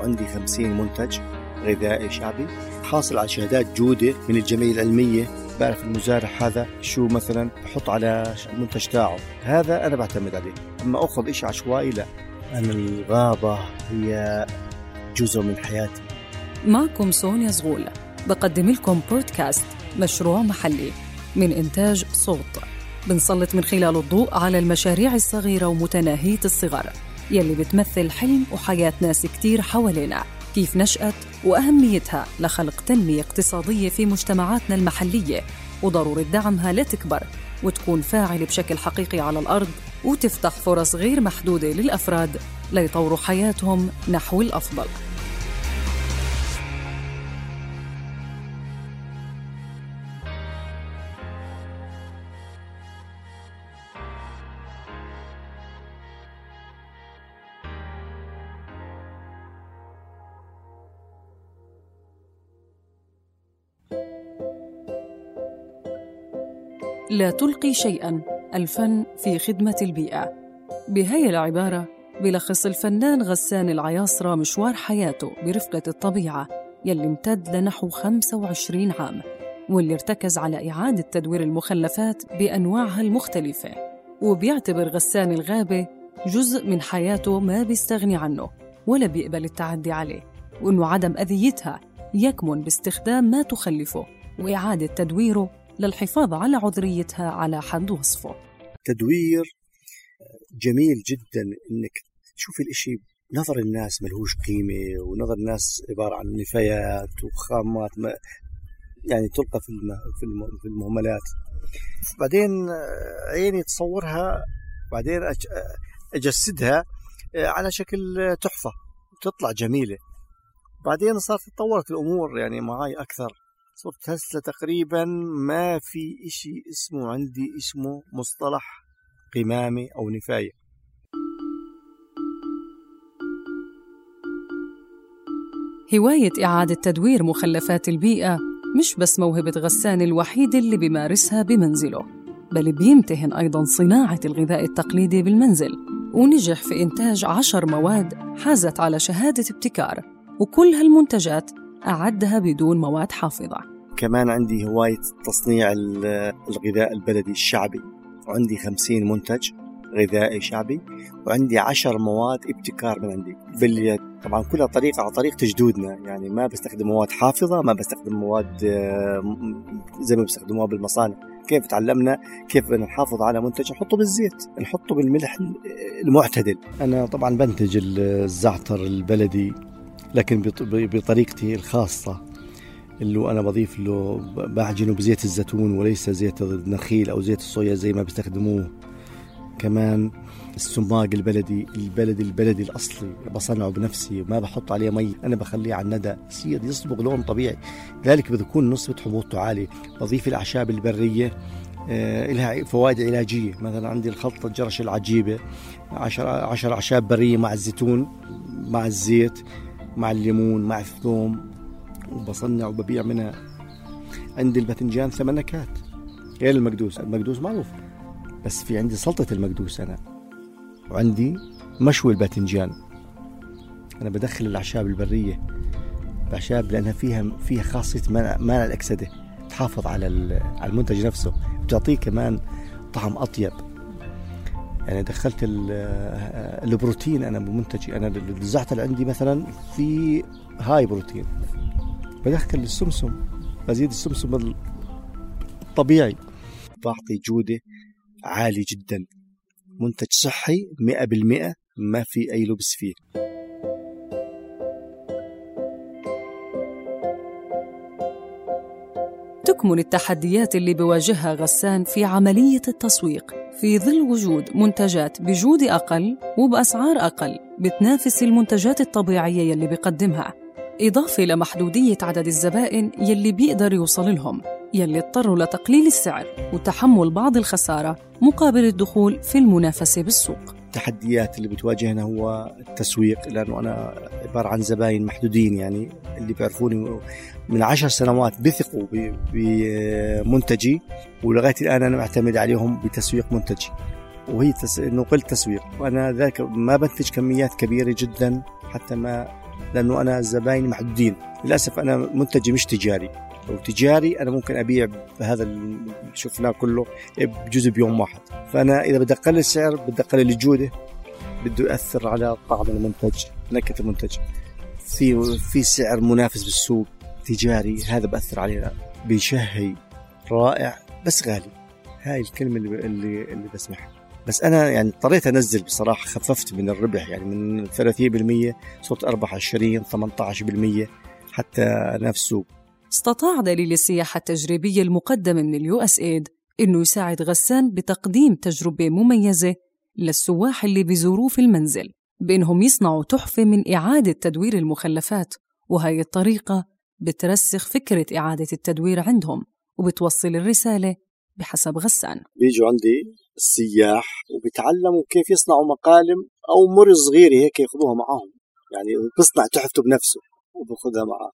عندي 50 منتج غذائي شعبي حاصل على شهادات جودة من الجمعية العلمية. بعرف المزارع هذا شو مثلا بحط على المنتج تاعه. هذا أنا بعتمد عليه. أما أخذ إشي عشوائي لا. أنا الغابة هي جزء من حياتي. معكم سونيا زغول. بقدم لكم بودكاست مشروع محلي من إنتاج صوت. بنسلط من خلاله الضوء على المشاريع الصغيرة ومتناهية الصغر يلي بتمثل حلم وحياة ناس كتير حوالينا. كيف نشأت وأهميتها لخلق تنمية اقتصادية في مجتمعاتنا المحلية. وضرورة دعمها لتكبر وتكون فاعلة بشكل حقيقي على الأرض وتفتح فرص غير محدودة للأفراد ليطوروا حياتهم نحو الأفضل. لا تلقي شيئا الفن في خدمة البيئة. بهي العبارة بلخص الفنان غسان العياصرة مشوار حياته برفقة الطبيعة يلي امتد لنحو 25 عام واللي ارتكز على إعادة تدوير المخلفات بأنواعها المختلفة. وبيعتبر غسان الغابة جزء من حياته ما بيستغني عنه ولا بيقبل التعدي عليه وإنه عدم أذيتها يكمن باستخدام ما تخلفه وإعادة تدويره للحفاظ على عذريتها على حد وصفه. تدوير جميل جدا إنك تشوف الإشي نظر الناس ملهوش قيمة ونظر الناس عبارة عن نفايات وخامات ما يعني تلقى في في المهملات. بعدين عيني تصورها بعدين أجسدها على شكل تحفة تطلع جميلة. بعدين صارت تطورت الأمور يعني معي أكثر. صرت هسه تقريبا. ما في إشي اسمه عندي اسمه مصطلح قمامة أو نفاية. هواية إعادة تدوير مخلفات البيئة مش بس موهبة غسان الوحيد اللي بيمارسها بمنزله بل بيمتهن أيضا صناعة الغذاء التقليدي بالمنزل ونجح في إنتاج عشر مواد حازت على شهادة ابتكار وكل هالمنتجات أعدها بدون مواد حافظة. كمان عندي هواية تصنيع الغذاء البلدي الشعبي. وعندي خمسين منتج غذائي شعبي وعندي عشر مواد ابتكار من عندي. باليد. طبعا كلها طريقة على طريقة جدودنا يعني ما بستخدم مواد حافظة ما بستخدم مواد آه، زي ما بيستخدموها بالمصانع. كيف تعلمنا؟ كيف نحافظ على منتج؟ نحطه بالزيت. نحطه بالملح المعتدل. أنا طبعا بنتج الزعتر البلدي لكن بطريقتي الخاصة. اللي أنا بضيف له بعجنه بزيت الزيتون وليس زيت النخيل أو زيت الصويا زي ما بيستخدموه. كمان السماق البلدي البلدي البلدي الأصلي بصنعه بنفسي ما بحط عليه مي أنا بخليه على الندى. يصير يصبغ لون طبيعي. لذلك بتكون نسبة حموضته عالية. بضيف الأعشاب البرية آه لها فوائد علاجية. مثلا عندي الخلطة الجرش العجيبة عشر, عشر أعشاب برية مع الزيتون مع الزيت مع الليمون مع الثوم. وبصنع وببيع منها. عندي الباذنجان ثمان نكهات غير المقدوس. المقدوس معروف. بس في عندي سلطة المقدوس أنا. وعندي مشوي الباذنجان. أنا بدخل الأعشاب البرية. الأعشاب لأنها فيها فيها خاصية منع الأكسدة. تحافظ على على المنتج نفسه. بتعطيه كمان طعم أطيب. يعني دخلت البروتين أنا بمنتجي أنا الزعتر عندي مثلا في هاي بروتين. بدخل السمسم بزيد السمسم الطبيعي بعطي جودة عالية جدا. منتج صحي مئة بالمئة ما في أي لبس فيه. في 2023 تكمن التحديات اللي بواجهها غسان في عملية التسويق. في ظل وجود منتجات بجودة أقل وبأسعار أقل بتنافس المنتجات الطبيعية يلي بيقدمها. إضافة لمحدودية عدد الزبائن يلي بيقدر يوصل لهم يلي اضطروا لتقليل السعر وتحمل بعض الخسارة مقابل الدخول في المنافسة بالسوق. التحديات اللي بتواجهنا هو التسويق لأنه أنا عبارة عن زباين محدودين يعني اللي بيعرفوني من عشر سنوات بثقوا بمنتجي ولغاية الآن أنا معتمد عليهم بتسويق منتجي. وهي تس... إنه قلت تسويق. وأنا ذاك ما بنتج كميات كبيرة جدا حتى ما لأنه أنا زبايني محدودين. للأسف أنا منتجي مش تجاري. لو تجاري أنا ممكن أبيع بهذا اللي شفناه كله بجزء بيوم واحد. فأنا إذا بدي أقلل السعر بدي أقلل الجوده بده ياثر على طعم المنتج نكهة المنتج. في في سعر منافس بالسوق تجاري هذا بأثر علينا بشهي رائع بس غالي. هاي الكلمة اللي اللي, اللي بسمعها. بس أنا يعني اضطريت أنزل بصراحة خففت من الربح يعني من 30% صرت اربح 20 18% حتى نفسه استطاع دليل السياحة التجريبية المقدم من ال USAID إنه يساعد غسان بتقديم تجربة مميزة للسواح اللي بيزوروه في المنزل بإنهم يصنعوا تحفة من إعادة تدوير المخلفات وهي الطريقة بترسخ فكرة إعادة التدوير عندهم وبتوصل الرسالة بحسب غسان. بيجوا عندي السياح وبيتعلموا كيف يصنعوا مقالم أو مر صغيرة هيك ياخذوها معاهم. يعني بيصنع تحفته بنفسه وباخذها معاه.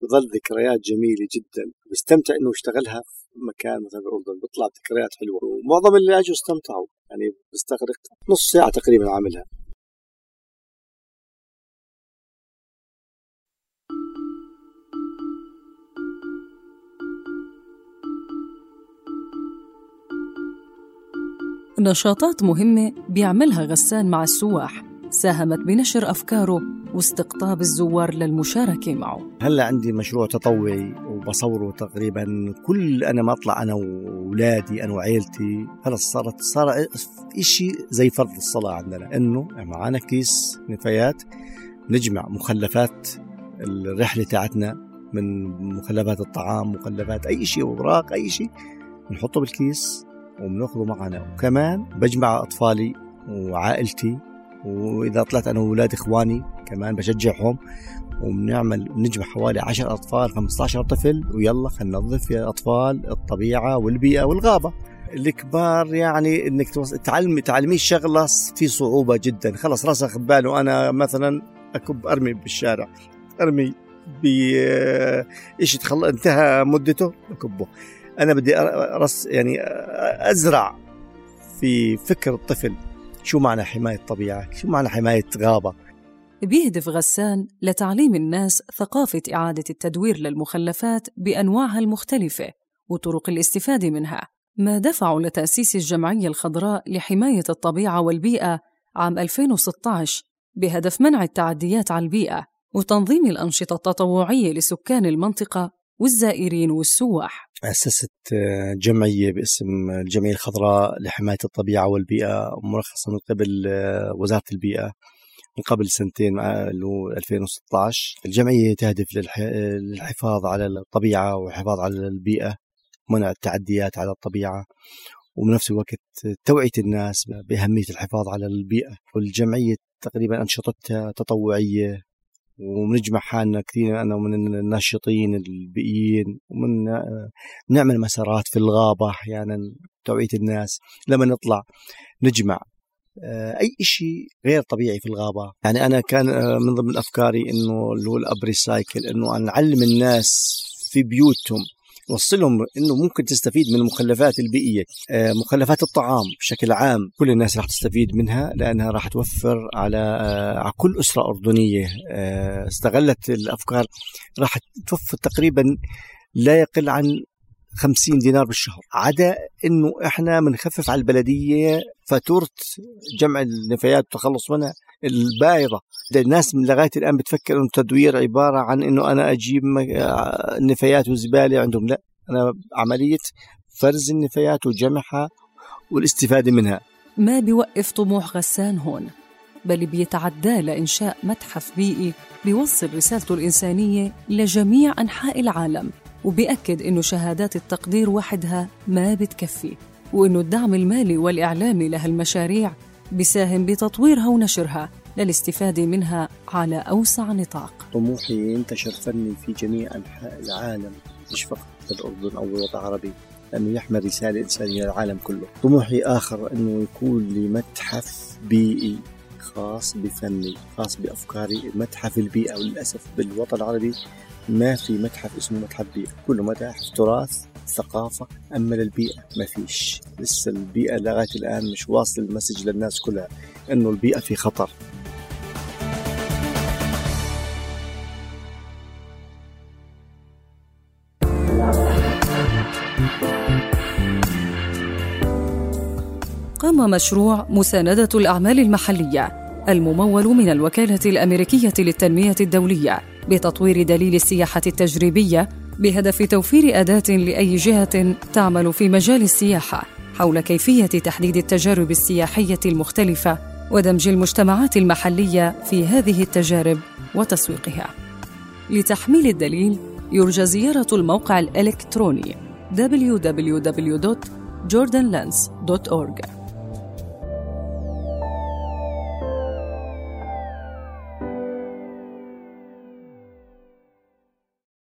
بظل ذكريات جميلة جدا. بستمتع إنه اشتغلها في مكان مثلا بالاردن بيطلع ذكريات حلوة. ومعظم اللي أجوا استمتعوا. يعني بستغرق نص ساعة تقريبا عاملها نشاطات مهمة بيعملها غسان مع السواح. ساهمت بنشر أفكاره واستقطاب الزوار للمشاركة معه. هلا عندي مشروع تطوعي وبصوره تقريبا كل أنا ما أطلع أنا وأولادي أنا وعيلتي خلص صارت صار إشي زي فرض الصلاة عندنا. إنه معنا كيس نفايات نجمع مخلفات الرحلة تاعتنا من مخلفات الطعام مخلفات أي شيء أوراق أي شيء نحطه بالكيس وبناخذه معنا. وكمان بجمع أطفالي وعائلتي وإذا طلعت أنا وأولاد إخواني كمان بشجعهم وبنعمل بنجمع حوالي 10 أطفال 15 طفل ويلا خلينا ننظف يا أطفال الطبيعة والبيئة والغابة. الكبار يعني إنك تعلمي تعلميه شغلة في صعوبة جدا. خلص رسخ بباله. أنا مثلا أكب أرمي بالشارع. أرمي بشيء. انتهى مدته بكبه أنا بدي أرس يعني أزرع في فكر الطفل. شو معنى حماية طبيعة؟ شو معنى حماية غابة؟ بيهدف غسان لتعليم الناس ثقافة إعادة التدوير للمخلفات بأنواعها المختلفة وطرق الاستفادة منها ما دفعوا لتأسيس الجمعية الخضراء لحماية الطبيعة والبيئة عام 2016 بهدف منع التعديات على البيئة وتنظيم الأنشطة التطوعية لسكان المنطقة والزائرين والسواح. أسست آه، جمعية باسم الجمعية الخضراء لحماية الطبيعة والبيئة مرخصة من قبل آه، وزارة البيئة من قبل سنتين اللي هو 2016 الجمعية تهدف للحفاظ على الطبيعة والحفاظ على البيئة منع التعديات على الطبيعة. وبنفس الوقت توعية الناس بأهمية الحفاظ على البيئة. والجمعية تقريبا أنشطتها تطوعية ونجمع حالنا كثير أنا ومن الناشطين البيئيين ومن نعمل مسارات في الغابة أحيانا توعية الناس. لما نطلع نجمع آه، أي شيء غير طبيعي في الغابة. يعني أنا كان آه، من ضمن أفكاري إنه اللي هو الأب ريسايكل إنه نعلم الناس في بيوتهم وصلهم إنه ممكن تستفيد من المخلفات البيئية. آه، مخلفات الطعام بشكل عام كل الناس راح تستفيد منها لأنها راح توفر على آه، على كل أسرة أردنية. آه، استغلت الأفكار راح توفر تقريبا لا يقل عن 50 دينار بالشهر. عدا إنه إحنا بنخفف على البلدية فاتورة جمع النفايات والتخلص منها. الباهظه الناس من لغاية الآن بتفكر إنه التدوير عبارة عن إنه أنا أجيب النفايات والزباله عندهم. لا. أنا عملية فرز النفايات وجمعها والاستفادة منها. ما بيوقف طموح غسان هون بل بيتعدى لإنشاء متحف بيئي بيوصل رسالته الإنسانية لجميع أنحاء العالم. وبيأكد إنه شهادات التقدير وحدها ما بتكفي وإنه الدعم المالي والإعلامي لهالمشاريع بيساهم بتطويرها ونشرها للاستفادة منها على أوسع نطاق. طموحي ينتشر فني في جميع أنحاء العالم مش فقط في الأردن أو الوطن العربي لأنه يحمل رسالة إنسانية للعالم كله. طموحي آخر أنه يكون لي متحف بيئي خاص بفني خاص بأفكاري متحف البيئة وللأسف بالوطن العربي ما في متحف اسمه متحف بيئة. كله متاحف تراث ثقافة أما للبيئة ما فيش. لسه البيئة لغاية الآن مش واصل المسج للناس كلها أنه البيئة في خطر. قام مشروع مساندة الأعمال المحلية الممول من الوكالة الأمريكية للتنمية الدولية. بتطوير دليل السياحة التجريبية بهدف توفير أداة لأي جهة تعمل في مجال السياحة حول كيفية تحديد التجارب السياحية المختلفة ودمج المجتمعات المحلية في هذه التجارب وتسويقها. لتحميل الدليل يرجى زيارة الموقع الإلكتروني www.jordanlands.org